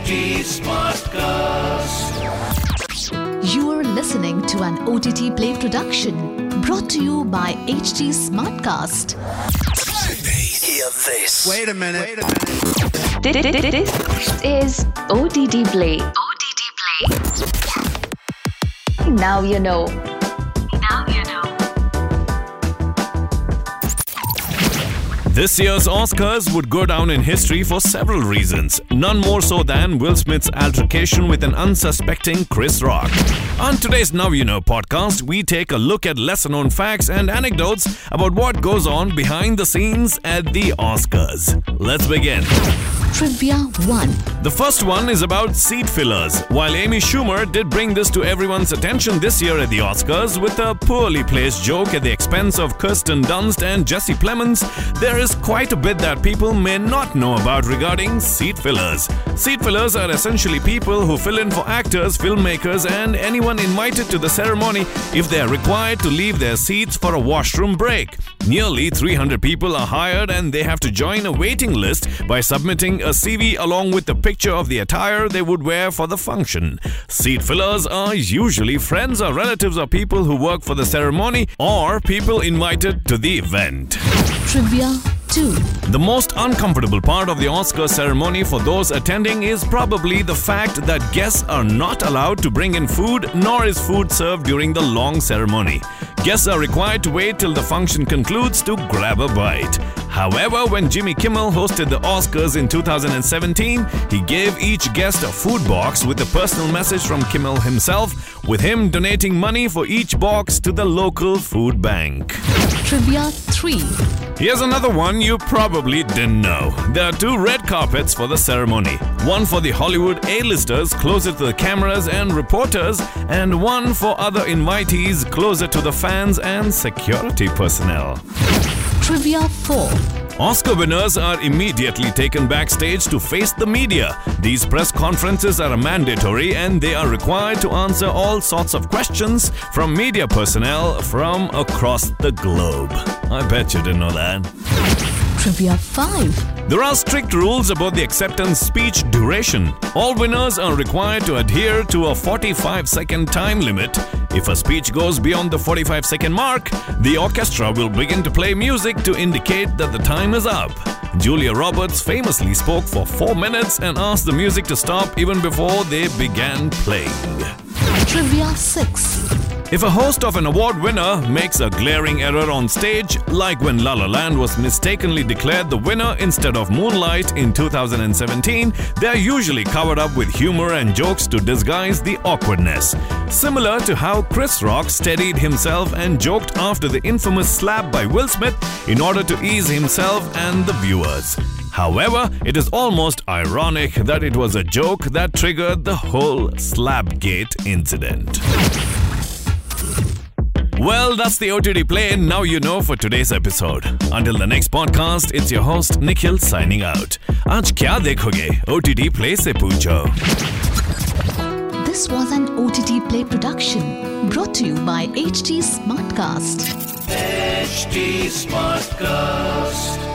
HT Smartcast. You are listening to an OTT Play production brought to you by HT Smartcast. Hear this. Wait a minute. Wait a minute. This is OTT Play. OTT Play. Now you know. This year's Oscars would go down in history for several reasons, none more so than Will Smith's altercation with an unsuspecting Chris Rock. On today's Now You Know podcast, we take a look at lesser known facts and anecdotes about what goes on behind the scenes at the Oscars. Let's begin. Trivia 1. The first one is about seat fillers. While Amy Schumer did bring this to everyone's attention this year at the Oscars with a poorly placed joke at the expense of Kirsten Dunst and Jesse Plemons, there is quite a bit that people may not know about regarding seat fillers. Seat fillers are essentially people who fill in for actors, filmmakers, and anyone invited to the ceremony if they are required to leave their seats for a washroom break. Nearly 300 people are hired and they have to join a waiting list by submitting a CV along with a picture of the attire they would wear for the function. Seat fillers are usually friends or relatives of people who work for the ceremony or people invited to the event. Trivia 2. The most uncomfortable part of the Oscar ceremony for those attending is probably the fact that guests are not allowed to bring in food, nor is food served during the long ceremony. Guests are required to wait till the function concludes to grab a bite. However, when Jimmy Kimmel hosted the Oscars in 2017, he gave each guest a food box with a personal message from Kimmel himself, with him donating money for each box to the local food bank. Trivia 3. Here's another one you probably didn't know. There are two red carpets for the ceremony one for the Hollywood A-listers closer to the cameras and reporters, and one for other invitees closer to the fans and security personnel. Trivia 4. Oscar winners are immediately taken backstage to face the media. These press conferences are mandatory and they are required to answer all sorts of questions from media personnel from across the globe. I bet you didn't know that. Trivia 5. There are strict rules about the acceptance speech duration. All winners are required to adhere to a 45 second time limit. If a speech goes beyond the 45 second mark, the orchestra will begin to play music to indicate that the time is up. Julia Roberts famously spoke for 4 minutes and asked the music to stop even before they began playing. Trivia 6. If a host of an award winner makes a glaring error on stage, like when La La Land was mistakenly declared the winner instead of Moonlight in 2017, they are usually covered up with humor and jokes to disguise the awkwardness. Similar to how Chris Rock steadied himself and joked after the infamous slap by Will Smith in order to ease himself and the viewers. However, it is almost ironic that it was a joke that triggered the whole Slapgate incident. Well, that's the OTT play. Now you know for today's episode. Until the next podcast, it's your host Nikhil signing out. आज क्या देखोगे? OTT Play से पूछो. This was an OTT Play production brought to you by HT Smartcast. HT Smartcast.